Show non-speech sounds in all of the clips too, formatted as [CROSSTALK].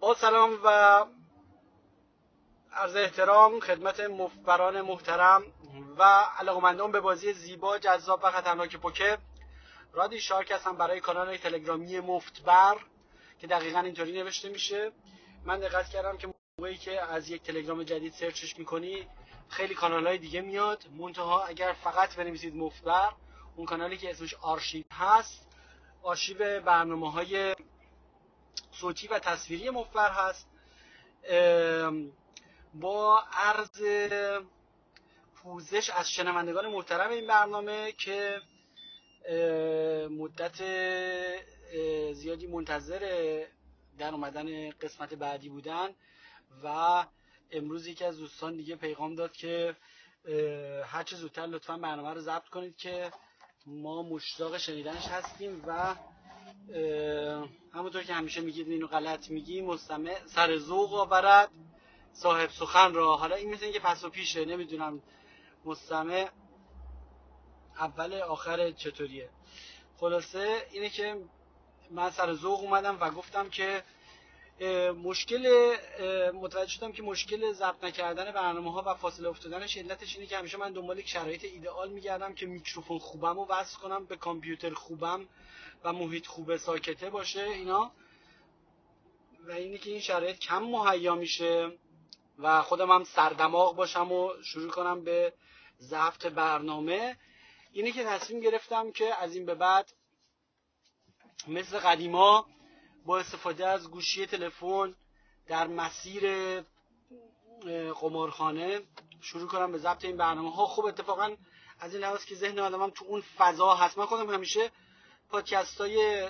با سلام و عرض احترام خدمت مفبران محترم و علاقمندان به بازی زیبا جذاب و خطرناک پوکر. رادی شارک هستم برای کانال تلگرامی مفتبر که دقیقا اینطوری نوشته میشه. من دقت کردم که موقعی که از یک تلگرام جدید سرچش می‌کنی خیلی کانال های دیگه میاد. منتها اگر فقط بنویسید مفتبر اون کانالی که اسمش آرشیو هست آرشیو برنامه های صوتی و تصویری مفبر هست. با عرض پوزش از شنوندگان محترم این برنامه که مدت زیادی منتظر در اومدن قسمت بعدی بودن و امروز یکی از دوستان دیگه پیغام داد که هرچه زودتر لطفا برنامه رو ضبط کنید که ما مشتاق شنیدنش هستیم و همونطور که همیشه میگید اینو غلط میگی مستمع سر ذوق آورد صاحب سخن را. حالا این مثل اینکه پس و پیشه نمی‌دونم مستمع اول آخر چطوریه. خلاصه اینه که من سر ذوق اومدم و گفتم که مشکل متوجه شدم که مشکل ضبط نکردن برنامه ها و فاصله افتادنش علتش اینه که همیشه من دنبال یک شرایط ایدئال میگردم که میکروفون خوبم رو وصل کنم به کامپیوتر خوبم و محیط خوب ساکته باشه اینا. و اینه که این شرایط کم مهیا میشه و خودم هم سردماغ باشم و شروع کنم به ضبط برنامه. اینه که تصمیم گرفتم که از این به بعد مثل قدیما با استفاده از گوشی تلفن در مسیر قمارخانه شروع کنم به ضبط این برنامه ها خب اتفاقا از این لحاظ که ذهن آدمم تو اون فضا هست. من خودم همیشه پادکست های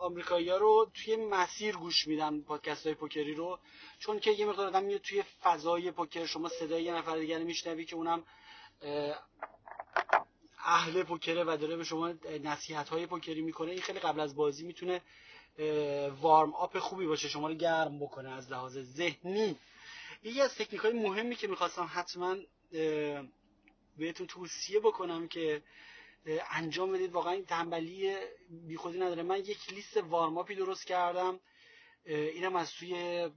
آمریکایی ها رو توی مسیر گوش میدم پادکست های پوکری رو. چون که یه مقدار آدم توی فضای پوکر. شما صدای یه نفر دیگر میشنوی که اونم اهل پوکره و داره به شما نصیحت های پوکری می‌کنه. این خیلی قبل از بازی می‌تونه وارم آپ خوبی باشه شما رو گرم بکنه از لحاظ ذهنی. یکی از تکنیک های مهمی که می‌خواستم حتما بهتون توصیه بکنم که انجام بدید. واقعا این تنبلی بیخودی نداره. من یک لیست وارماپی درست کردم. اینم از توی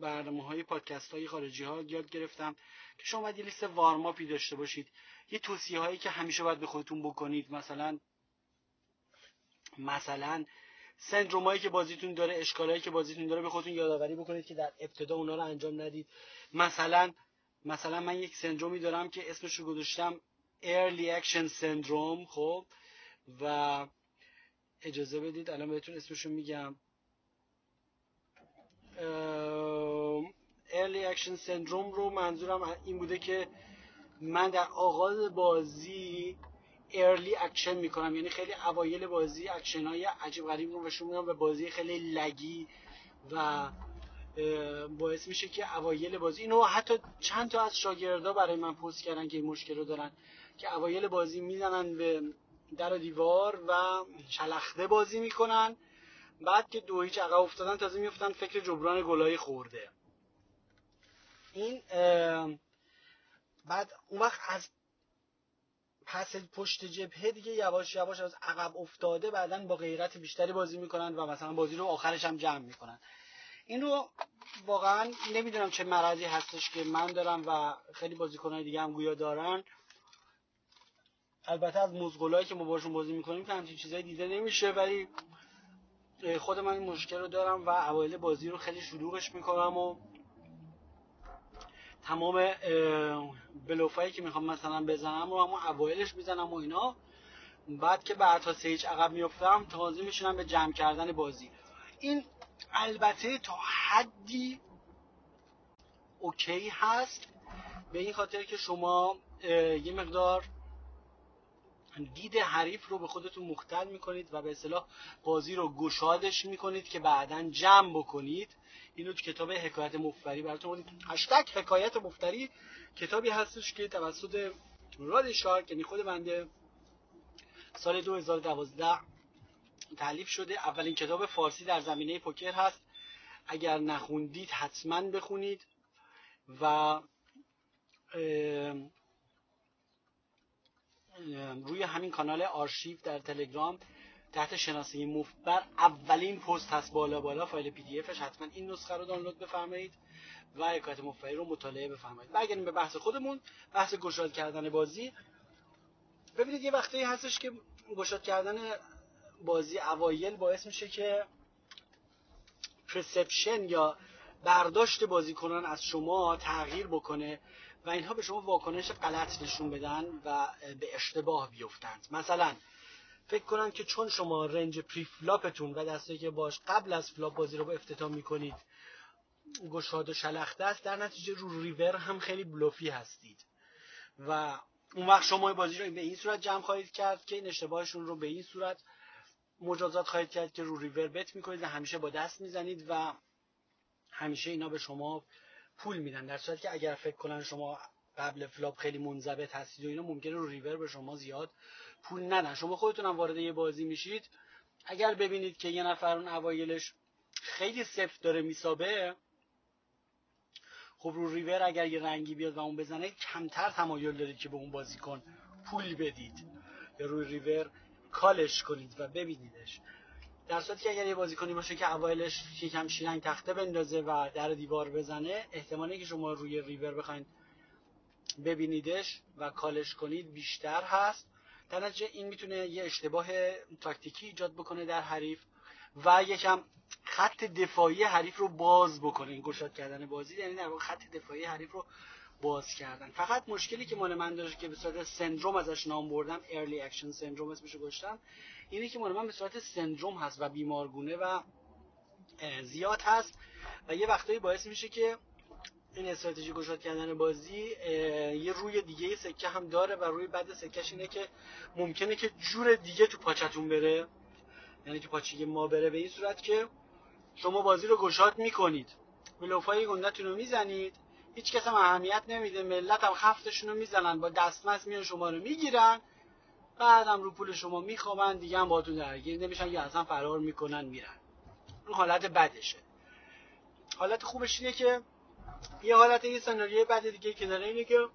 برنامه های پادکست های خارجی ها یاد گرفتم که شما باید یه لیست وارماپی داشته باشید. یه توصیه هایی که همیشه باید به خودتون بکنید. مثلا مثلا سندرومایی که بازیتون داره اشکالایی که بازیتون داره به خودتون یادآوری بکنید که در ابتدا اونا رو انجام ندید. مثلا مثلا من یک سندرومی دارم که اسمش رو گذاشتم early action syndrome خب؟ و اجازه بدید الان بهتون اسمش رو میگم early action syndrome رو منظورم این بوده که من در آغاز بازی early action می‌کنم. یعنی خیلی اوایل بازی اکشن های عجیب غریب رو نشون میدم به بازی خیلی laggy و باعث میشه که اوایل بازی اینو حتی چند تا از شاگردا برای من پست کردن که این مشکل رو دارن. که اوایل بازی می‌زنن به در دیوار و شلخته بازی می‌کنن. بعد که دو هیچ عقب افتادن تازه میفتن فکر جبران گلای خورده. این بعد اون وقت از پس پشت جبهه دیگه یواش یواش از عقب افتاده بعدا با غیرت بیشتری بازی می‌کنن و مثلا بازی رو آخرش هم جمع می‌کنن. این رو واقعا نمی‌دونم چه مرضی هستش که من دارم و خیلی بازیکنهای دیگه هم گویا دارن. البته از مزغولایی که ما باشون بازی می‌کنیم که همچین چیزایی دیده نمیشه ولی خود من این مشکل رو دارم و اوایل بازی رو خیلی شلوغش می‌کنم و تمام بلوفایی که می‌خوام مثلا بزنم و همون اوایلش می‌زنم و اینا. بعد که بعد تا سیج عقب میفتم تازه میشونم به جمع کردن بازی. این البته تا حدی اوکی هست به این خاطر که شما یه مقدار دید حریف رو به خودتون مختل می‌کنید و به اصطلاح بازی رو گشادش می‌کنید که بعدا جمع بکنید. اینو تو کتاب حکایت مفتری براتون آوردیم هشتگ حکایت مفتری کتابی هستش که توسط راد شارک یعنی خود بنده سال 2012 تعلیف شده. اولین کتاب فارسی در زمینه پوکر هست. اگر نخوندید حتما بخونید و روی همین کانال آرشیو در تلگرام تحت شناسه مفبر اولین پست هست بالا بالا فایل پی دی افش حتما این نسخه رو دانلود بفرمایید و حکایت مفبری رو مطالعه بفرمایید. برگردیم به بحث خودمون بحث گشاد کردن بازی. ببینید یه وقتی هستش که گشاد کردن بازی اوایل باعث میشه که پرسپشن یا برداشت بازیکنان از شما تغییر بکنه. و اینها به شما واکنش غلط نشون بدن و به اشتباه بیفتند. مثلا فکر کنن که چون شما range preflop تون و دستی که باش قبل از flop بازی رو به افتتاح می‌کنید گشاد و شلخته است در نتیجه رو ریور هم خیلی بلوفی هستید. و اون وقت شما بازی رو به این صورت جمع خواهید کرد که این اشتباهشون رو به این صورت مجازات خواهید کرد که رو river bet می‌کنید و همیشه با دست می‌زنید و همیشه اینا به شما پول میدن در صورتی که اگر فکر کنن شما قبل flop خیلی منضبط هستید و اینا ممکنه رو ریور به شما زیاد پول ندن. شما خودتون هم وارد یه بازی میشید. اگر ببینید که یه نفر اون اوایلش خیلی سفت داره میسابه خب رو ریور اگر یه رنگی بیاد و اون بزنه کمتر تمایل دارید که به اون بازیکن پول بدید. یا روی river call ش کنید و ببینیدش. در صورتی که اگر یه بازیکنی باشه که اوایلش یکم شلنگ تخته بندازه و در دیوار بزنه احتمالی که شما روی ریور بخواید ببینیدش و call ش کنید بیشتر هست. در نتیجه این می‌تونه یه اشتباه تاکتیکی ایجاد بکنه در حریف و یکم خط دفاعی حریف رو باز بکنه این گشاد کردن بازی. یعنی در خط دفاعی حریف رو باز کردن. فقط مشکلی که مال من داشت که به صورت سندروم ازش نام بردم early action syndrome اسمشو گذاشتم اینه که مال من به صورت سندروم هست و بیمارگونه و زیاد هست و یه وقتایی باعث میشه که این استراتژی گشاد کردن بازی یه روی دیگه سکه هم داره و روی بعد سکهش اینه که ممکنه که جور دیگه تو پاچتون بره. یعنی تو پاچه ما بره به این صورت که شما بازی رو گشاد می‌کنید. بلوفای گندتون رو می‌زنید. هیچ کس هم اهمیت نمیده. ملت هم خفتشون رو می‌زنن با دستمزد میان شما رو می‌گیرن بعدم رو پول شما میخوابن دیگه هم باتون درگیر نمیشن یا اصلا فرار می‌کنن میرن. اون حالت بدشه. حالت خوبش اینه که یه حالت یه سناریوی بعد دیگه که داره اینه که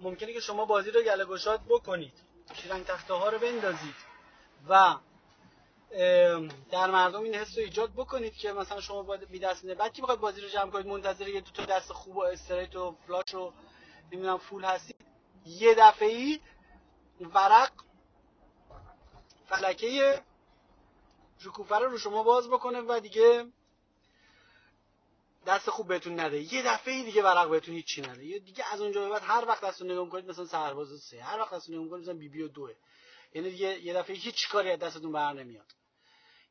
ممکنه که شما بازی رو گله بکنید. شیرنگ تخته ها رو بندازید. و در مردم این حس رو ایجاد بکنید که مثلا شما باید بی دست بعد کی بخواد بازی رو جمع کنید؟ منتظر یه دو تا دست خوب و استریت و فلاش و نمی‌دونم فول هستید. یه دفعه ای ورق فلکه شکوفه رو رو شما باز بکنه و دیگه دست خوب بهتون نده. یه دفعه دیگه ورق بهتون هیچی نده. یه دیگه از اونجا به بعد هر وقت دستو نگاه کنید مثلا سرباز سه. هر وقت دستو نگاه کنید مثلا بی بی و دوه. یعنی دیگه یه دفعه هیچ کاری از دستتون بر نمیاد.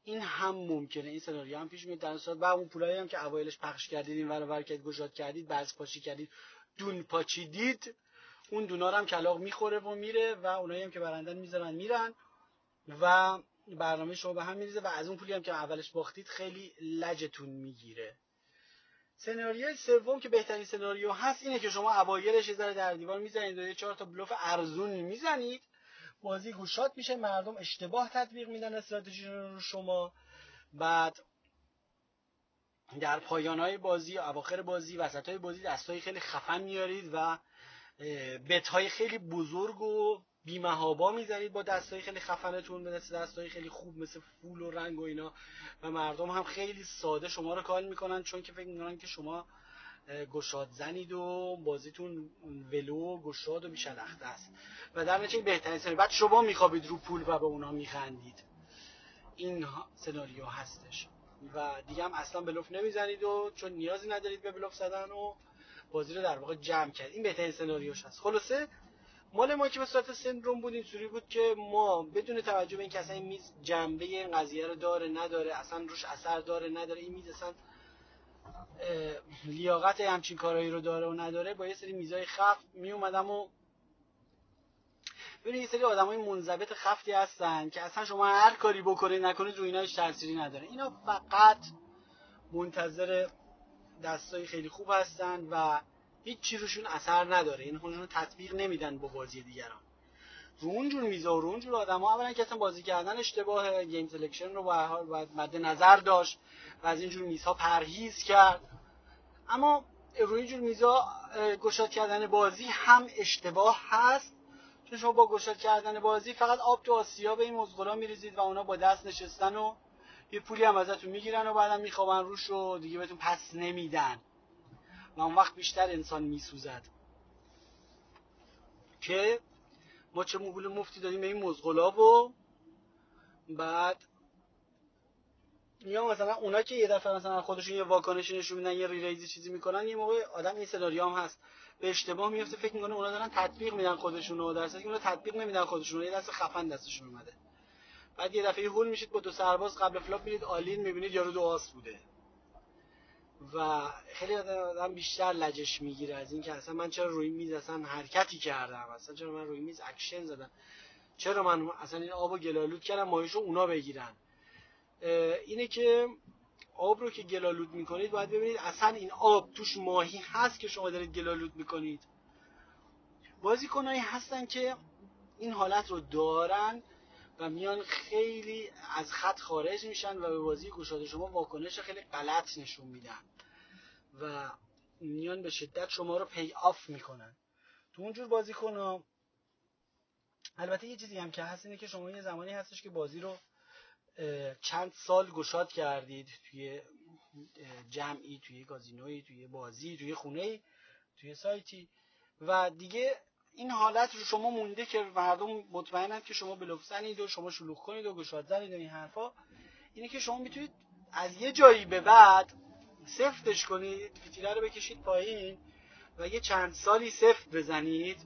این هم ممکنه. این سناریو هم پیش میاد. در صورت و اون پولایی هم که اوایلش پخش کردید این ور کرد گشاد کردید بعض پاشی کردید دون پاچیدید اون دونا هم کلاغ می‌خوره و میره و اونایی هم که برندن می‌ذارن میرن و برنامه شما به هم میریزه و از اون پولی هم که اولش باختید خیلی لجتون می‌گیره. سناریوی سوم که بهترین سناریو هست اینه که شما اوایلش یه ذره در دیوار می‌زنید و یه چهار تا بلوف ارزون می‌زنید. بازی گوشات میشه مردم اشتباه تطبیق میدن استراتژی رو شما. بعد در پایان های بازی اواخر بازی وسط های بازی دست های خیلی خفن میارید و بت های خیلی بزرگ و بیمهابا می‌زنید با دستای خیلی خفنتون به دست دستای خیلی خوب مثل فول و رنگ و اینا. و مردم هم خیلی ساده شما رو کال می‌کنن چون که فکر می‌کنن که شما گشاد زنید و بازیتون ولو گشاد و بیشلخته است. و در نتیجه بهترین سناریو. بعد شما میخوابید رو پول و به اونا میخندید. این سناریو هستش. و دیگه هم اصلا بلوف نمی‌زنید و چون نیازی ندارید به بلوف زدن و بازی رو در واقع جمع کرد. این بهترین سناریوش هست. خلاصه مال ما که به صورت سندروم بود اینجوری بود که ما بدون توجه به اینکه اصلا این میز جنبه این قضیه رو داره نداره اصلا روش اثر داره نداره این میز اصلا لیاقت همچین کارهایی رو داره و نداره با یه سری میزای خف می اومدم و ببینید یه سری آدم های منضبط خفتی هستن که اصلا شما هر کاری بکنید نکنید روی ایناش تأثیری نداره. اینا فقط منتظر دستای خیلی خوب هستن و هیچ چی روشون اثر نداره. این خودشون تطبیق نمیدن با بازی دیگران. رو اونجور میزا و رو اونجور آدم ها اولا که اصلا بازی کردن اشتباه game selection رو باید مد نظر داشت و از اینجور میزها پرهیز کرد. اما روی اینجور میزا گشاد کردن بازی هم اشتباه هست. چون شما با گشاد کردن بازی فقط آب تو آسیا به این مزغلا میریزید و اونا با دست نشستن و یه پولی هم ازتون می‌گیرن و بعدم میخوابن روش و دیگه بهتون پس نمیدن. و اون وقت بیشتر انسان میسوزد. که ما چه مبول مفتی دادیم به این مزغلا و بعد یا مثلا اونا که یه دفعه مثلا خودشون یه واکنشی نشون میدن یه ریریزی چیزی می‌کنن یه موقع آدم این سناریو هم هست. به اشتباه میفته فکر می‌کنه اونا دارن تطبیق میدن خودشون و در که اونا تطبیق نمیدن خودشون یه دست خفن دستشون اومده. بعد یه دفعه هول میشید با دو سرباز قبل flop میرید all-in می‌بینید یارو دو آس بوده. و خیلی آدم بیشتر لجش می‌گیره از اینکه اصلا من چرا روی میز اصلا حرکتی کردم؟ اصلا چرا من روی میز اکشن زدم؟ چرا من اصلا این آبو گلالود کردم؟ ماهیشو اونا بگیرن. اینه که آب رو که گلالود می‌کنید باید ببینید اصلا این آب توش ماهی هست که شما دارید گلالود می‌کنید. بازیکنایی هستن که این حالت رو دارن و میان خیلی از خط خارج میشن و به بازی گشاده شما واکنش خیلی غلط نشون میدن و میان به شدت شما رو pay off می‌کنن. تو اونجور بازیکن ها البته یه چیزی هم که هست اینه که شما یه زمانی هستش که بازی رو چند سال گشاد کردید توی جمعی توی کازینوی توی بازی توی خونه توی سایتی و دیگه این حالت رو شما مونده که مردم مطمئنن که شما بلوف زنید و شما شلوغ کنید و گشاد زنید و این حرفا. اینه که شما می‌تونید از یه جایی به بعد سفتش کنید فتیله رو بکشید پایین و یه چند سالی سفت بزنید.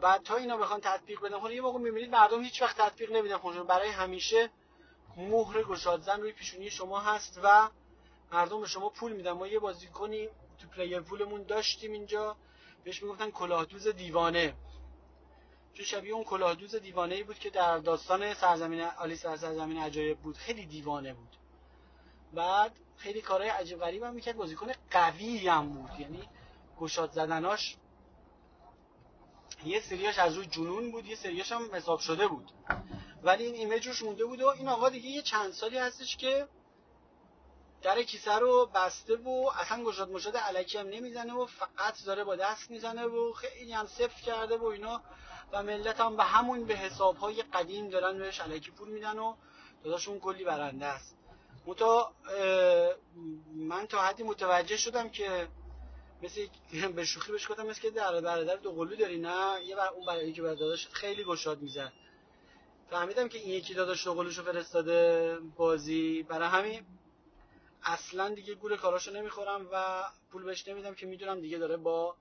بعد تا اینا بخوان تطبیق بدن خب یه موقع می‌بینید مردم هیچ وقت تطبیق نمیدن. خودشون برای همیشه مهر گشاد زن روی پیشونی شما هست و مردم به شما پول میدن. ما یه بازیکنی تو player pool مون داشتیم اینجا. بهش می‌گفتن کلاهدوز دیوانه. چون شبیه اون کلاهدوز دیوانه ای بود که در داستان سرزمین آلیس در سرزمین عجایب بود. خیلی دیوانه بود. بعد خیلی کارهای عجیب غریب هم می‌کرد. بازیکن قوی هم بود. یعنی گشاد زدناش یه سریاش از روی جنون بود یه سریاش هم حساب شده بود. ولی این image روش مونده بود و این آقا دیگه یه چند سالی هستش که در کیسه رو بسته و اصلا گشاد مشاد علکی هم نمی‌زنه و فقط داره با دست می‌زنه و خیلی هم صفر کرده و اینا و ملت هم به همون به حساب های قدیم دارن بهش علکی پول میدن و داداشون کلی برنده است. متا من تا حدی متوجه شدم که مثل [LAUGHS] به شوخی بهش گفتم مثل که در برادر دو قلو داری نه؟ یه بر اون برای که داداشت خیلی گشاد می‌زد. فهمیدم که این یکی داداش دو قلوشو فرستاده بازی برای همین اصلا دیگه گول کاراشو نمی‌خورم و پول بهش نمیدم که می‌دونم دیگه داره با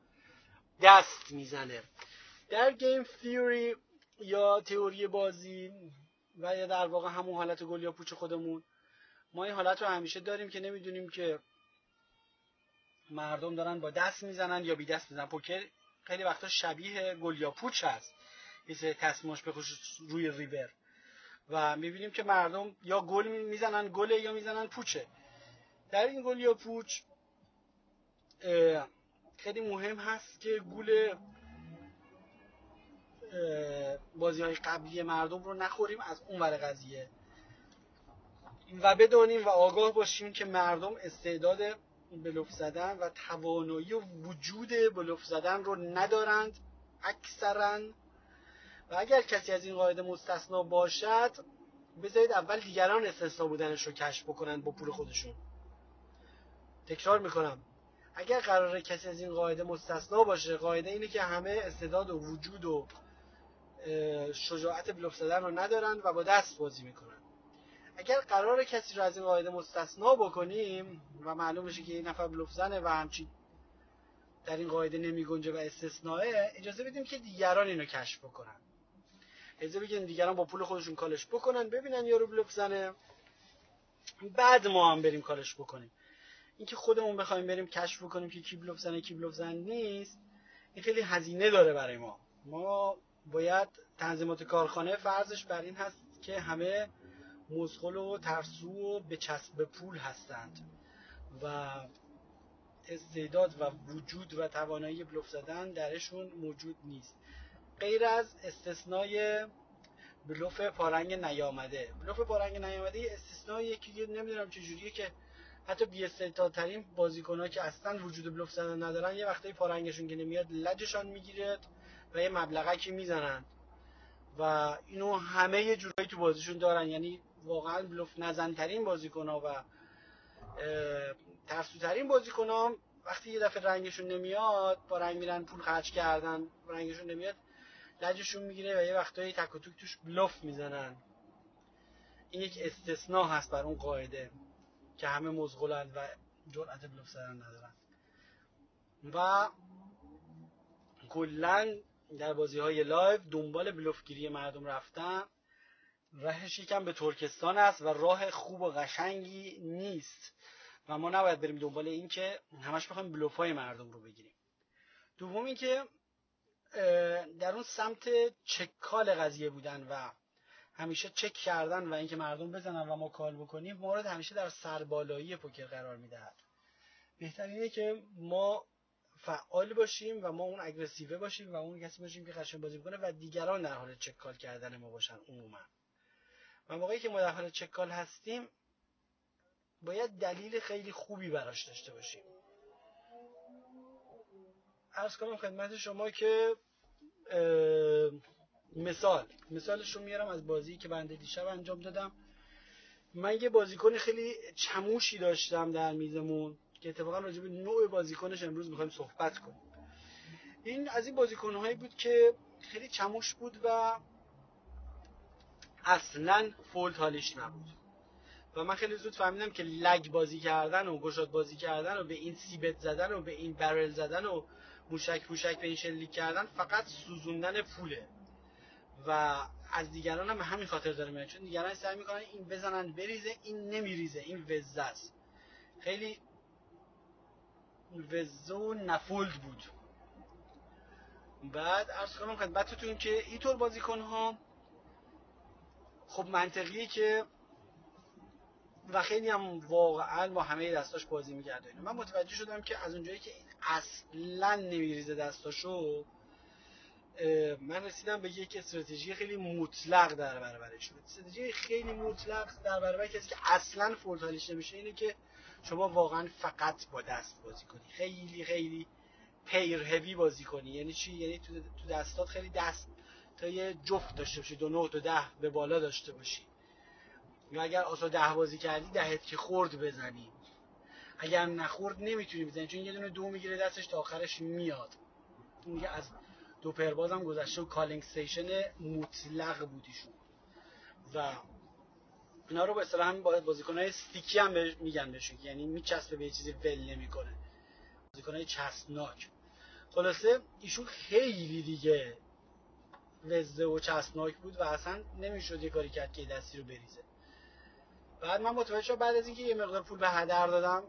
دست می‌زنه. در گیم تیوری یا تئوری بازی و یا در واقع همون حالت گل یا پوچ خودمون ما این حالت رو همیشه داریم که نمی‌دونیم که مردم دارن با دست می‌زنن یا بی دست می‌زنن. پوکر خیلی وقتا شبیه گل یا پوچ هست. یه سری تصمیمش روی ریور. و می‌بینیم که مردم یا گل می‌زنن گل یا می‌زنن پوچه. در این گل یا پوچ خیلی مهم هست که گول بازی های قبلی مردم رو نخوریم از اون ور قضیه. و بدانیم و آگاه باشیم که مردم استعداد بلوف زدن و توانایی وجود بلوف زدن رو ندارند اکثرا. و اگر کسی از این قاعده مستثنا باشد بذارید اول دیگران استثنا بودنش رو کشف بکنند با پول خودشون. تکرار می‌کنم. اگر قرار کسی از این قاعده مستثنا باشه قاعده اینه که همه استعداد و وجود و شجاعت بلوف زدن رو ندارن و با دست بازی می‌کنن. اگر قرار کسی رو از این قاعده مستثنا بکنیم و معلوم بشه که این نفر بلوف زنه و همچین در این قاعده نمی گنجه و استثناء اجازه بدیم که دیگران اینو کشف بکنن. اجازه بگیم دیگران با پول خودشون کالش بکنن ببینن یارو بلوف زنه. بعد ما هم بریم کالش بکنیم. اینکه خودمون بخوایم بریم کشف بکنیم که کی بلوف زنه کی بلوف زن نیست این خیلی هزینه داره برای ما. ما باید تنظیمات کارخانه فرضش بر این هست که همه مزغل و ترسو و به چسب پول هستند و استعداد و وجود و توانایی بلوف زدن درشون موجود نیست. غیر از استثنای بلوف پارنگ نیامده. بلوف پارنگ نیامده استثنایی که نمی‌دونم چجوریه که حتی بی بازیکن ها که اصلا وجود بلوف زدن ندارن یه وقتایی پارنگشون که نمیاد لجشان می‌گیرد و یه مبلغکی می‌زنن. و اینو همه یه جورایی تو بازیشون دارن. یعنی واقعا بلوف نزنترین بازیکن ها و ترسوترین بازیکن ها وقتی یه دفعه رنگشون نمیاد با رنگ میرن پول خرج کردن رنگشون نمیاد لجشون می‌گیره و یه وقتایی تک و توک توش بلوف می‌زنن. این یک استثناء هست بر اون قاعده. که همه مزغلند و جرأت بلوف زدن ندارن. و کلا در بازی های live دنبال بلوفگیری مردم رفتن. راهش یکم به ترکستان است و راه خوب و قشنگی نیست. و ما نباید بریم دنبال این که همش بخوایم بلوف های مردم رو بگیریم. دوم اینکه در اون سمت check call قضیه بودن و همیشه چک کردن و اینکه مردم بزنن و ما call بکنیم ما رو همیشه در سربالایی پوکر قرار می‌دهد. بهترینه که ما فعال باشیم و ما اون اگریسیوه باشیم و اون کسی باشیم که خشن بازی بکنه و دیگران در حال چک کال کردن ما باشن عموما. و موقعی که ما در حال چک کال هستیم باید دلیل خیلی خوبی براش داشته باشیم. ارز کنم خدمت شما که مثال. مثالش رو میارم از بازی که بنده دیشب انجام دادم. من یه بازیکن خیلی چموشی داشتم در میزمون که اتفاقا راجع به نوع بازیکنش امروز می‌خوایم صحبت کنیم. این از این بازیکنهایی بود که خیلی چموش بود و اصلا فولد حالیش نبود. و من خیلی زود فهمیدم که لگ بازی کردن و گشاد بازی کردن و به این سیبت زدن و به این برل زدن و موشک موشک به این شلیک کردن فقط سوزوندن پوله. و از دیگران هم همین خاطر داره میاد. چون دیگران سعی می‌کنن این بزنن بریزه این نمیریزه این وزه است. خیلی وزه نفولد بود. بعد ارز کنم خدمتتون که اینطور بازیکن ها خب منطقیه که و خیلی هم واقعا با همه دستاش بازی می‌کرده من متوجه شدم که از اونجایی که این اصلا نمیریزه دستاشو من رسیدم به یک استراتژی خیلی مطلق در برابرش. استراتژی خیلی مطلق در برابر کسی که اصلا فولتالیش نمیشه اینه که شما واقعا فقط با دست بازی کنی. خیلی خیلی پیر هوی بازی کنی. یعنی چی؟ یعنی تو دستات خیلی دست تا یه جفت داشته باشی. دو نه تا ده به بالا داشته باشی. یا اگر آسا ده بازی کردی دهت که خورد بزنی. اگر نخورد نمی‌تونی بزنی. چون یه دونه دو می‌گیره دستش تا آخرش میاد. اون از دو پرباز هم گذشته و calling station مطلق بودیشون و اینا رو به اصطلاح هم بازیکنهای sticky هم میگن بهشون یعنی میچسبه به چیزی ول نمی‌کنه. بازیکنهای چسبناک. خلاصه ایشون خیلی دیگه وزه و چسبناک بود و اصلا نمی‌شد یه کاری کرد که دستی رو بریزه. بعد من متوجه شدم بعد از اینکه یه مقدار پول به هدر دادم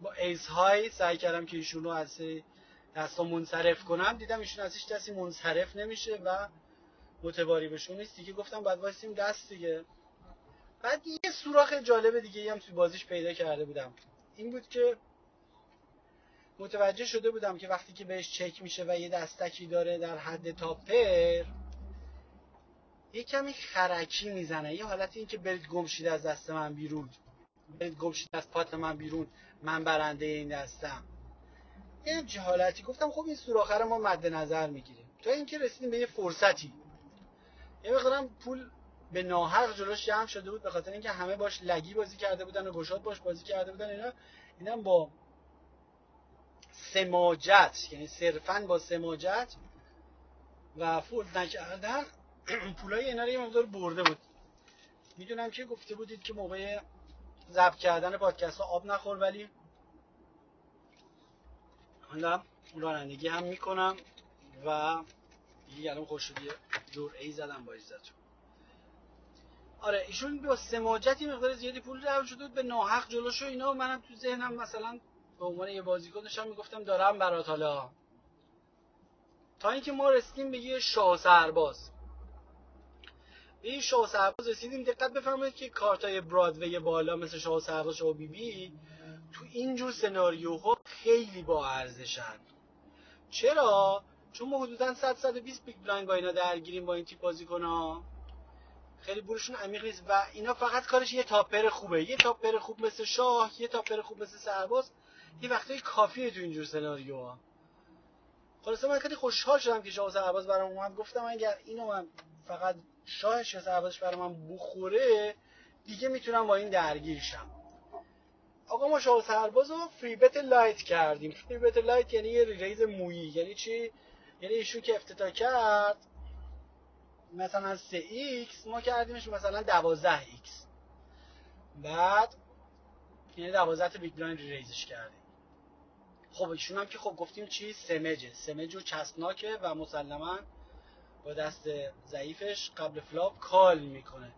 با raise های سعی کردم که ایشون رو از دستا منصرف کنم دیدم ایشون ازش دستی منصرف نمیشه و متباری بهشون نیست. دیگه گفتم بعد وایسیم دست دیگه. بعد یه سوراخ جالب دیگه هم توی بازیش پیدا کرده بودم. این بود که متوجه شده بودم که وقتی که بهش چک میشه و یه دستکی داره در حد top pair یه کمی خرکی می‌زنه. یه حالت این که برید گمشید از دست من بیرون. برید گمشید از پات من بیرون. من برنده این دستم. همچه حالتی گفتم خب این سوراخه رو ما مد نظر می‌گیریم. تا اینکه رسیدیم به یه فرصتی. یه مقدارم پول به ناحق جلوش جمع شده بود به خاطر اینکه همه باش لگی بازی کرده بودن و گشاد باش بازی کرده بودن اینا. اینم با سماجت یعنی صرفا با سماجت و فولد نکردن [CLEARS THROAT] پولای اینا رو یه مقدار برده بود. می‌دونم که گفته بودید که موقع ضبط کردن پادکست ها آب نخور ولی حالا رانندگی هم می‌کنم و دیگه الان خوشدی جور ای زدم با عزتون. آره ایشون با سماجتی مقدار زیادی پول رو شده به ناحق جلوش و اینا. و منم تو ذهنم مثلا به عنوان یه بازیکن داشتم می‌گفتم دارم برات حالا. تا اینکه ما رسیدیم به یه شاه سرباز. به این شاه سرباز رسیدیم دقت بفرمایید که کارتای Broadway بالا مثل شاه سرباز شاه بی بی تو اینجور سناریوها خیلی با ارزشن. چرا؟ چون ما حدودا 100 120 big blind با اینا درگیریم با این تیپ بازیکن‌ها. خیلی پولشون عمیق نیست و اینا فقط کارش یه top pair خوبه. یه top pair خوب مثل شاه یه top pair خوب مثل سرباز. یه وقتایی کافیه تو اینجور سناریوها. خلاصه من خیلی خوشحال شدم که شاه سرباز برام اومد. گفتم اگر اینو من فقط شاه سربازش برای من بخوره دیگه می‌تونم با این درگیر شم. آقا ما شاه سرباز رو three bet light کردیم. three bet light یعنی یه raise مویی. یعنی چی؟ یعنی ایشون که افتتاح کرد. مثلا 3x ما کردیمش مثلا 12x بعد یعنی 12 تا big blind raise ش کردیم. خب ایشون هم که خب گفتیم چی؟ سمجه. سمج و چسبناکه و مسلما با دست ضعیفش قبل flop call می‌کنه.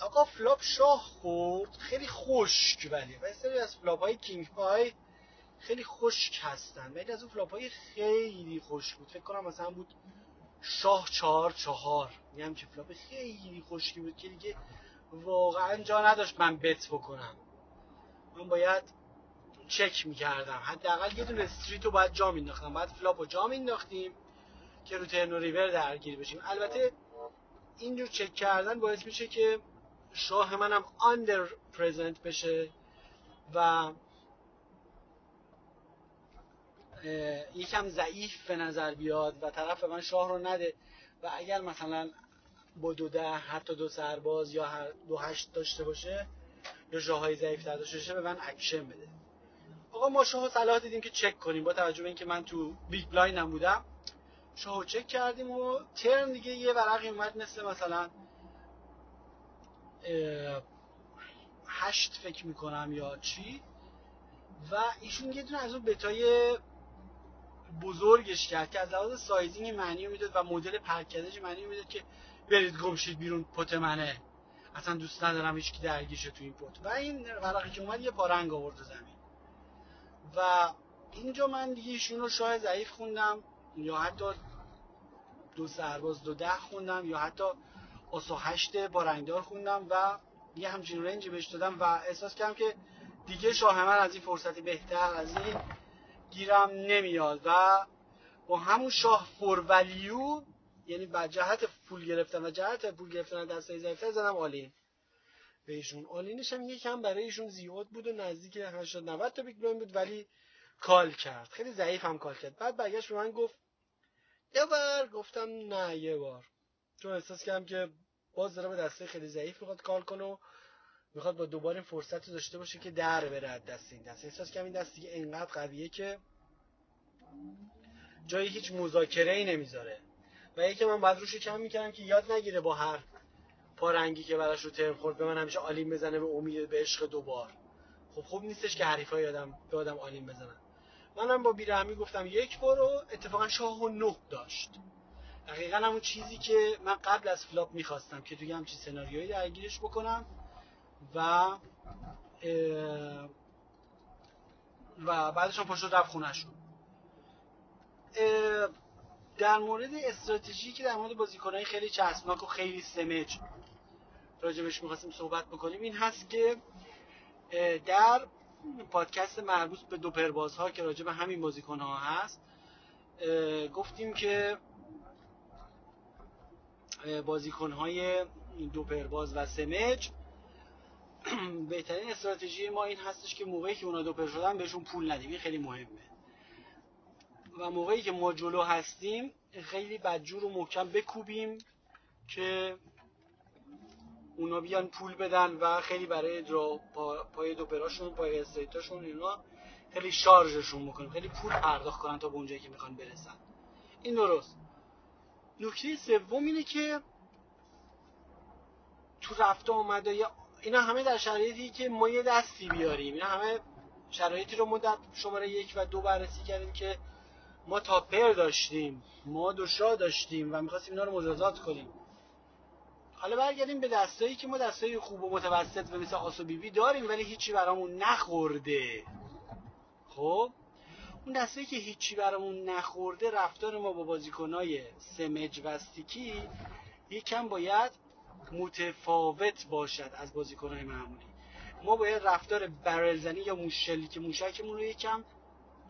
آقا flop شاه خورد خیلی خشک ولی. و از flop های king high خیلی خشک هستن. ولی از اون flop های خیلی خوش بود. فکر کنم مثلا بود شاه چهار چهار. میگم که flop خیلی خشکی بود که دیگه واقعا جا نداشت من bet بکنم. من باید چک می‌کردم. حداقل یه دونه street رو باید جا مینداختم باید flop رو جا مینداختیم که رو turn river درگیر بشیم. البته اینجور چک کردن باعث میشه که شاه منم under represent بشه و یکم ضعیف به نظر بیاد و طرف من شاه رو نده و اگر مثلا با دو ده حتی دو سرباز یا دو هشت داشته باشه یا شاه های ضعیف داشته باشه به من اکشن بده. آقا ما شاه صلاح دیدیم که چک کنیم با توجه به اینکه من تو big blind بودم. شاه چک کردیم و turn دیگه یه ورقی اومد مثل مثلا هشت فکر می‌کنم یا چی. و ایشون یه دونه از اون bet ای بزرگش کرد که از لحاظ sizing معنی می‌داد و مدل پرکدش معنی می‌داد که برید گمشید بیرون پت منه. اصلا دوست ندارم هیچ کی درگیشه تو این پت. و این ورقی که اومد یه پارنگ آورد زمین. و اینجا من دیگه ایشون رو شاه ضعیف خوندم یا حتی دو سرباز دو ده خوندم یا حتی آسا هشت با رنگدار خوندم و یه همچین رنجی بهش دادم و احساس کردم که دیگه شاه من از این فرصتی بهتر از این گیرم نمیاد و با همون شاه for value یعنی با جهت پول گرفتن و جهت پول گرفتن دسته ضعیفتر زدم all in. بهشون all in ش هم یکم برای ایشون زیاد بود و نزدیک 80 90 تا big بود ولی call کرد. خیلی ضعیف هم call کرد. بعد برگشت به من گفت یه بار. گفتم نه یه بار. چون احساس کردم که باز داره به دسته خیلی ضعیف می‌خواد call کنه و می‌خواد با دوباره این فرصت رو داشته باشه که در بره دست این دست احساس کردم این دست دیگه انقدر قویه که جایی هیچ مذاکره ای نمی‌ذاره. و یکی من بعد روش کم می‌کردم که یاد نگیره با هر پارنگی که براش رو turn خورد به من همیشه all in بزنه به امید به عشق دوبار خب خوب نیستش که حریفای یادم به آدم all in بزنن. منم با بیرحمی گفتم یک بارو اتفاقا شاه و نه داشت. دقیقا همون چیزی که من قبل از flop می‌خواستم که توی همچین سناریویی درگیرش بکنم و و بعدش هم پاشو رفت خونهشون در مورد استراتژی که در مورد بازیکنهای خیلی چسبناک و خیلی سمج راجبش می‌خواستیم صحبت بکنیم این هست که در پادکست مربوط به دو پربازها که راجب همین بازیکن ها هست گفتیم که بازیکن های دو پرباز و سمج [CLEARS THROAT] بهترین استراتژی ما این هستش که موقعی که اونا دو پر شدن بهشون پول ندیم. این خیلی مهمه. و موقعی که ما جلو هستیم خیلی بدجور و محکم بکوبیم که اونا بیان پول بدن و خیلی برای درا پای دو پراشون پای استریتاشون اینا خیلی شارژشون بکنیم. خیلی پول پرداخت کنن تا به اونجایی که می‌خوان برسن. این درست. نکته سوم اینه که تو رفته آمده اینا همه در شرایطی که ما یه دستی بیاریم. اینا همه شرایطی رو ما در شماره یک و دو بررسی کردیم که ما تاپر داشتیم ما دوشا داشتیم و می‌خواستیم اینا رو مجازات کنیم. حالا برگردیم به دستایی که ما دستایی خوب و متوسط و مثل آسو بی بی داریم ولی هیچی برامون نخورده. خب؟ اون دستایی که هیچی برامون نخورده رفتار ما با بازیکنای سمج و استیکی یکم باید متفاوت باشد از بازیکنهای معمولی. ما باید رفتار برلزنی یا موشلی که موشکمون رو یکم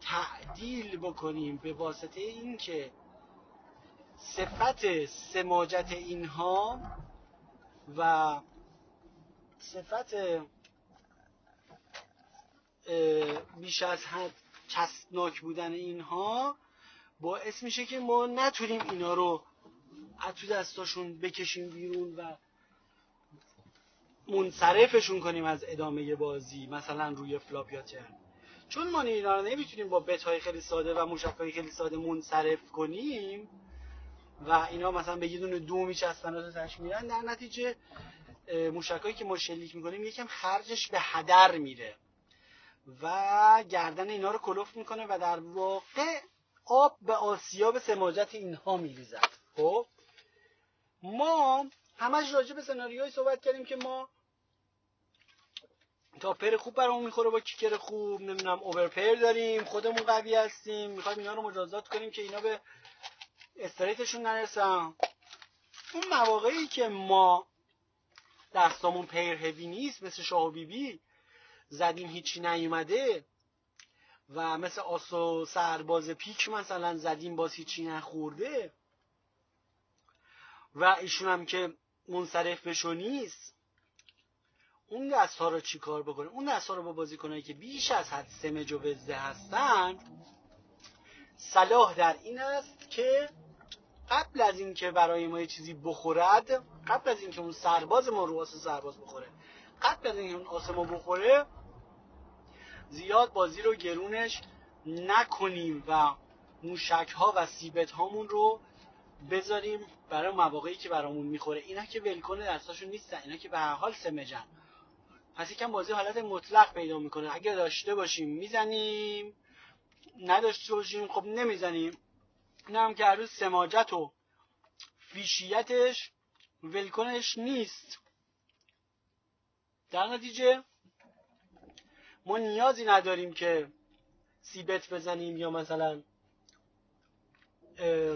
تعدیل بکنیم به واسطه اینکه صفت سماجت اینها و صفت بیش از حد چسبناک بودن اینها باعث میشه که ما نتونیم اینا رو از تو دستاشون بکشیم بیرون و منصرفشون کنیم از ادامه بازی مثلا روی flop یا چون ما اینا رو نمی‌تونیم با bet های خیلی ساده و موشک های خیلی ساده منصرف کنیم و اینا مثلا به یه دونه دو میچسبن و تش میرن در نتیجه موشکایی که ما شلیک می‌کنیم یکم خرجش به هدر میره. و گردن اینا رو کلوف می‌کنه و در واقع آب به آسیاب سماجت اینها میریزد. خب؟ ما همش راجع به سناریوهایی صحبت کردیم که ما تاپر خوب برامون می‌خوره با کیکر خوب نمی‌دونم اوورپر داریم خودمون قوی هستیم می‌خوایم اینا رو مجازات کنیم که اینا به استریتشون نرسن. اون مواقعی که ما دستامون پیر هوی نیست مثل شاه و بیبی زدیم هیچی نیومده و مثل آسو سرباز پیک مثلا زدیم باز هیچی نخورده و ایشون هم که منصرف بشو نیست اون دست ها رو چی کار بکنه؟ اون دست ها رو با بازیکنایی که بیش از حد سمج و وزده هستن صلاح در این است که قبل از اینکه برای ما یه چیزی بخورد قبل از اینکه اون سرباز ما رو آس سرباز بخوره قبل از اینکه اون آس ما بخوره. زیاد بازی رو گرونش نکنیم و موشک ها و سیبت هامون رو بذاریم برای مواقعی که برامون می‌خوره. اینا که ولکنه دستاشون نیستن اینا که به هر حال سمجن پس یکم بازی حالت مطلق پیدا می‌کنه. اگه داشته باشیم می‌زنیم نداشته باشیم خب نمی‌زنیم. این هم که هر سماجت و فیشیتش ولکنش نیست. در نتیجه ما نیازی نداریم که سیبت بزنیم یا مثلا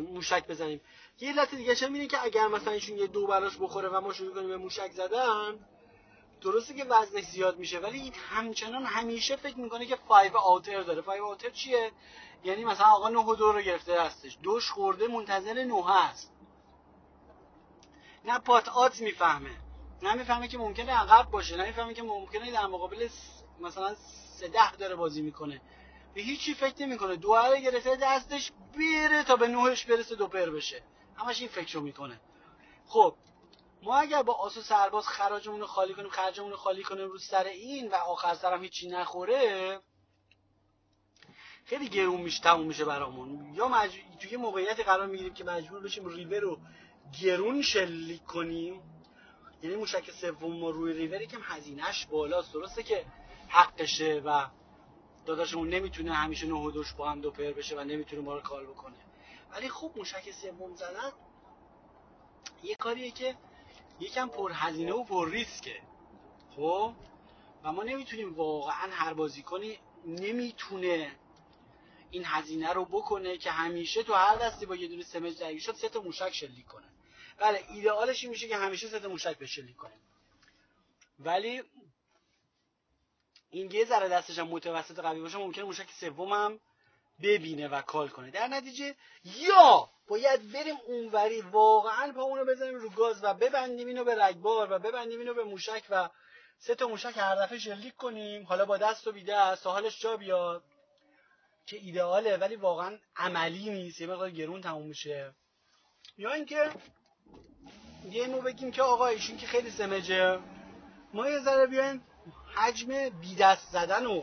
موشک بزنیم. یه علت دیگه هم اینه که اگر مثلا ایشون یه دو براش بخوره و ما شروع کنیم به موشک زدن درسته که وزنش زیاد میشه ولی این همچنان همیشه فکر می‌کنه که 5 آوتر داره. 5 آوتر چیه؟ یعنی مثلا آقا 9 و 2 رو گرفته هستش. دوش خورده منتظر 9 هست. نه پات آت می‌فهمه. نه می‌فهمه که ممکنه عقب باشه نه می‌فهمه که ممکنه در مقابل مثلا 3 ده داره بازی می‌کنه. به هیچی فکر نمی‌کنه. دو رو گرفته دستش بره تا به نوهش برسه دو پر بشه. همش این فکرشو می‌کنه. خب ما اگر با آسو سرباز خراجمون رو خالی کنیم خرجمون رو خالی کنیم رو سر این و آخر سرم هیچی نخوره خیلی گرون میشه تموم میشه برامون. یا مج... توی موقعیتی قرار می‌گیریم که مجبور بشیم ریور رو گرون شلیک کنیم. یعنی موشک سوم ما روی ریوری که هزینهش بالاست. درسته که حقشه و داداشمون نمی‌تونه همیشه نه و دوش با هم دو پر بشه و نمی‌تونه ما رو کال بکنه. ولی خوب موشک سوم زدن یه کاریه که یکم پر هزینه و پر ریسکه. خب؟ و ما نمی‌تونیم واقعا هر بازیکنی نمی‌تونه این هزینه رو بکنه که همیشه تو هر دستی با یه دونه سمج درگیر شد سه تا موشک شلیک کنه. بله ایدئالش این میشه که همیشه سه تا موشک بشلیک کنه. ولی این یه ذره دستش هم متوسط قوی باشه ممکنه موشک سومم ببینه و کال کنه. در نتیجه یا باید بریم اونوری واقعا پا اونو بزنیم رو گاز و ببندیم اینو به رگبار و ببندیم اینو به موشک و سه تا موشک هر دفعه شلیک کنیم. حالا با دست و بیده است حالش جا بیاد. که ایدئاله ولی واقعا عملی نیست یه مقدار گرون تموم میشه. یا اینکه یه نو بگیم که آقا ایشون که خیلی سمجه. ما یه ذره بیایم حجم بی دست زدن و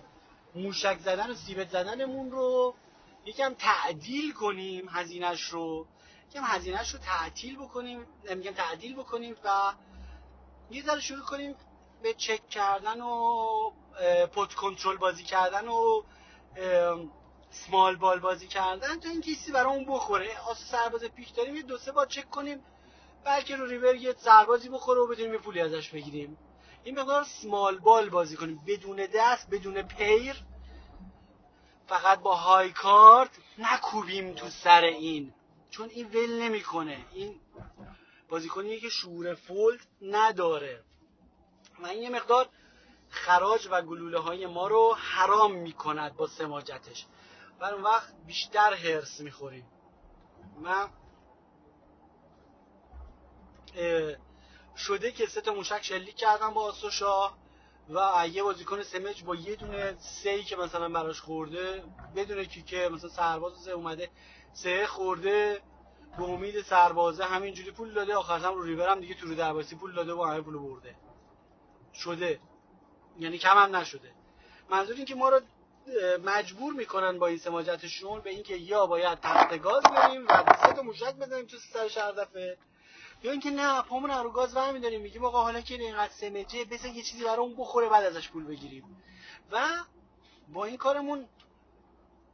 موشک زدن و سیبت زدنمون رو یکم تعدیل کنیم هزینهش رو. یکم هزینهش رو تعدیل بکنیم میگم تعدیل بکنیم و یه ذره شروع کنیم به چک کردن و پوت کنترل بازی کردن و سمال بال بازی کردن تا این کیسی برامون بخوره. آس سرباز پیک داریم یه دو سه بار چک کنیم. بلکه رو ریور یه سربازی بخوره و بتونیم یه پولی ازش بگیریم. این مقدار سمال بال بازی کنیم. بدون دست بدون پیر. فقط با های کارت نکوبیم تو سر این. چون این ول نمی‌کنه. این بازیکنیه که شعور فولد نداره. و این یه مقدار خراج و گلوله های ما رو حرام می‌کند با سماجتش. و اون وقت بیشتر هرس می‌خوریم. من شده که سه تا موشک شلیک کردم با آسو شاه و یه بازیکن سمج با یه دونه سی که مثلا براش خورده بدونه که که مثلا سرباز سه اومده سه خورده به امید سربازه همینجوری پول داده. آخر هم رو ریورم دیگه تو رو درباسی پول داده و همه پول برده. شده. یعنی کم هم نشده. منظور این که ما رو مجبور می‌کنن با این سماجتشون به اینکه یا باید تخت گاز بریم و سه تا موشک بزنیم تو سر شهر دفعه. یا اینکه نه پامون رو گاز برمیداریم میگیم آقا حالا که اینقدر سمجه بس یه چیزی برای اون بخوره بعد ازش پول بگیریم. و با این کارمون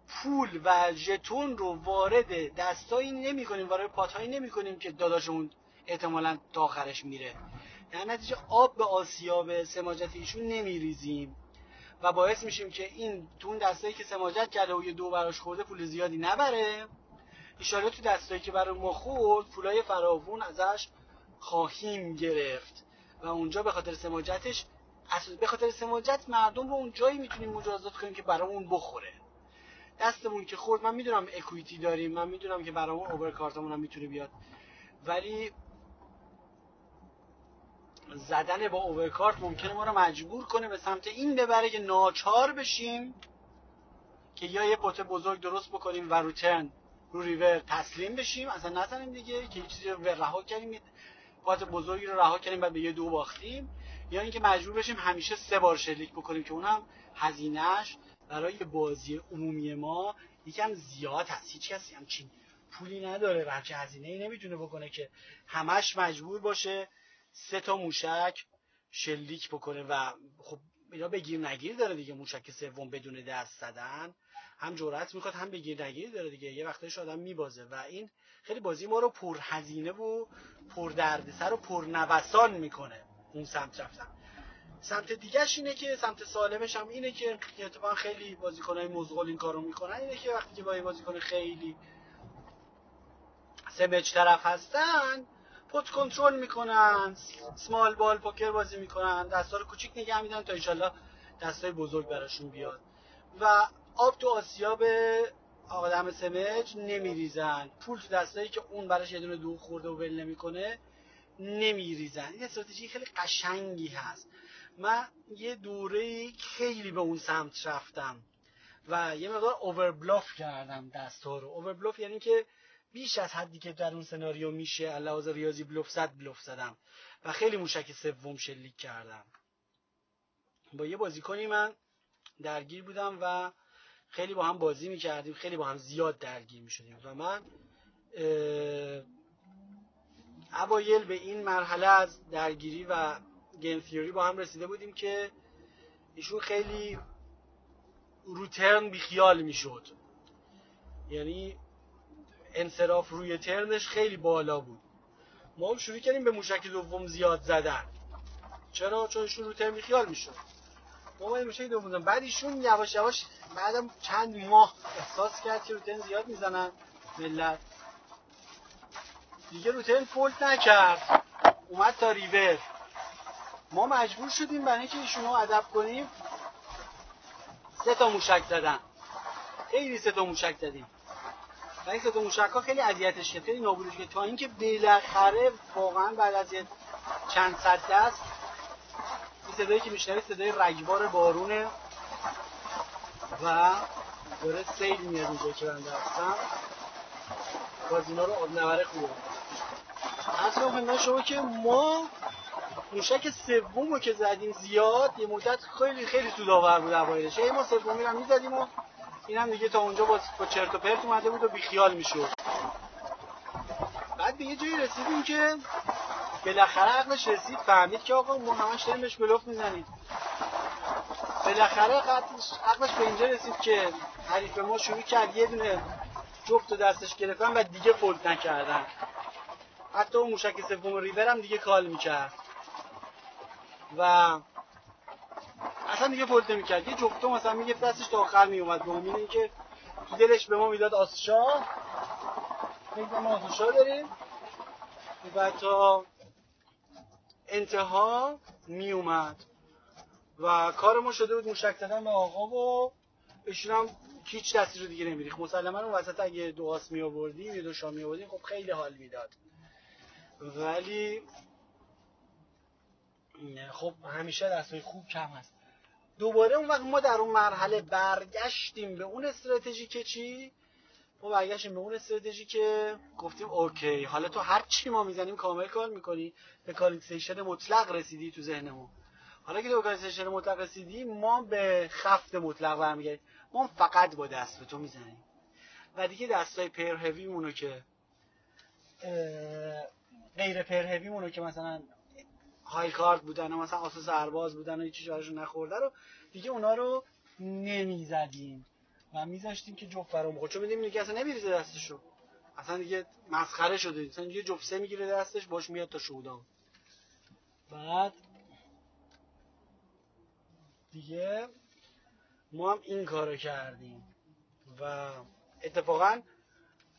پول و ژتون رو وارد دستایی نمی کنیم وارد پاتهایی نمی کنیم که داداشمون احتمالا تا آخرش میره. در نتیجه آب به آسیاب سماجت ایشون نمیریزیم. و باعث میشیم که این تو اون دستایی که سماجت کرده و یه دو براش خورده پول زیادی نبره. ایشالا تو دستایی که برای ما خورد پولای فراوون ازش خواهیم گرفت. و اونجا به خاطر سماجتش به خاطر سماجت مردم رو اون جایی می‌تونیم مجازات کنیم که برای اون بخوره. دستمون که خورد من می‌دونم اکویتی داریم من می‌دونم که برامون اوورکارتمون هم می‌تونه بیاد. ولی زدن با اوورکارت ممکنه ما رو مجبور کنه به سمت این ببره که ناچار بشیم که یا یه پوت بزرگ درست بکنیم و رو ترن رو ریور تسلیم بشیم اصلا نزنیم دیگه که چیزی رو رها کنیم پات بزرگی رو رها کنیم و به یه دو باختیم. یا اینکه مجبور بشیم همیشه سه بار شلیک بکنیم که اونم هزینهش برای بازی عمومی ما یکم زیاد هست. هیچ کسی همچین پولی نداره و هزینه ای نمی‌تونه بکنه که همش مجبور باشه سه تا موشک شلیک بکنه و خب اینا بگیر نگیر داره دیگه موشک سوم بدون دست زدن. هم جرأت می‌خواد هم بگیر نگیر داره دیگه. یه وقتش آدم میبازه و این خیلی بازی ما رو پر هزینه و پر دردسر و پر نوسان می‌کنه اون سمت رفتن. سمت دیگهش اینه که سمت سالمش هم اینه که اتفاقا خیلی بازیکنهای مزغول این کارو می‌کنن. اینه که وقتی که با بازیکن خیلی سمج طرف هستن پوت کنترل می‌کنن سمال بال پوکر بازی می‌کنن دستا رو کوچیک نگه میدن تا انشالله دستای بزرگ براشون بیاد. و آب تو آسیاب آدم سمج نمیریزن. پول تو دستایی که اون براش یه دونه دو خورده و ول نمی‌کنه نمیریزن. این استراتژی خیلی قشنگی هست. من یه دوره خیلی به اون سمت رفتم و یه مقدار اووربلاف کردم دستا رو اووربلاف یعنی که بیش از حدی که در اون سناریو میشه علاوه ریاضی بلوف زد بلوف زدم و خیلی موشک سوم شلیک کردم. با یه بازیکنی من درگیر بودم و خیلی با هم بازی می‌کردیم خیلی با هم زیاد درگیر می‌شدیم و من اوایل به این مرحله از درگیری و گیم تیوری با هم رسیده بودیم که ایشون خیلی رو ترن بیخیال می‌شد. یعنی انصراف روی ترنش خیلی بالا بود. ما هم شروع کردیم به موشک دوم زیاد زدن. چرا؟ چون ایشون رو ترن بیخیال می‌شد. ما باید موشک دوم زدن. بعد ایشون یواش یواش بعدم چند ماه احساس کرد که رو ترن زیاد می‌زنن ملت. دیگه رو ترن فولد نکرد. اومد تا ریور. ما مجبور شدیم برای اینکه ایشون رو ادب کنیم سه تا موشک زدن. خیلی سه تا موشک زدیم. و این تا موشک خیلی اذیتش کرد خیلی نابودش کرد. تا اینکه بالاخره واقعا بعد از یه چند صد دست این صدایی که میشنوید صدای رگبار بارونه و داره سیل میاد اینجا که بنده هستم بازینا رو آب نوره خوبه. اصلا شما که ما موشک سوم رو که زدیم زیاد یه مدت خیلی خیلی سودآور بود اوایلش. ای ما سومی رو می‌زدیم و اینم دیگه تا اونجا با, چرت و پرت اومده بود و بیخیال می‌شد. بعد به یه جایی رسیدیم که بالاخره عقلش رسید فهمید که آقا ما همش داریم بهش بلوف می‌زنیم. بالاخره عقلش به اینجا رسید که حریف ما شروع کرد یه دونه جفت و دستش گرفتن و دیگه فولد نکردن. حتی اون موشک سوم ریور هم دیگه کال می‌کرد. و اصلا دیگه فولد نمی‌کرد. یه جفتو مثلا میگه دستش تا آخر میومد به امید اینکه تو دلش به ما می‌داد آسشا میگه ما آسشا داریم. و تا انتها میومد و کار ما شده بود موشک زدن به آقا و ایشون هم هیچ دستی رو دیگه نمیریخ مسلما اون وسط اگه دو آس می آوردیم یه دو شام می خب خیلی حال می‌داد. ولی خب همیشه دستای خوب کم هست. دوباره اون وقت ما در اون مرحله برگشتیم به اون استراتژی که چی؟ ما برگشتیم به اون استراتژی که گفتیم اوکی حالا تو هر چی ما می‌زنیم کامل کار می‌کنی. به کالیکسیشن مطلق رسیدی تو ذهنمون. حالا که به کالیکسیشن مطلق رسیدی ما به خفت مطلق برمیگردیم. ما فقط با دست به تو می‌زنیم. و دیگه دستای پر هوی مونو که غیر پر هوی مونو که مثلا های کارت بودن و مثلا آساس سرباز بودن و هیچ چیزی نخورده رو دیگه اونا رو نمی‌زدیم و میذاشتیم که جفت فرام بخور. چون میدیم دیگه اصلا نمیریزه دستشو. اصلا دیگه مسخره شده. اصلا یه جفسه می‌گیره دستش باش میاد تا شودان بعد دیگه ما هم این کارو کردیم و اتفاقا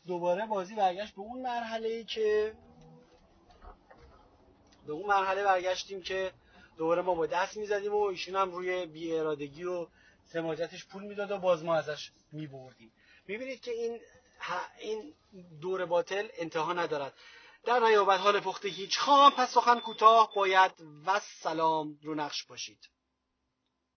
دوباره بازی برگشت به اون مرحله ای که به اون مرحله برگشتیم که دوباره ما با دست می‌زدیم و ایشون هم روی بی ارادگی و سماجتش پول می‌داد و باز ما ازش میبردیم. می‌بینید که این این دور باطل انتها ندارد. در نیابت حال پخته هیچ خام پس سخن کوتاه باید و سلام رو نقش باشید.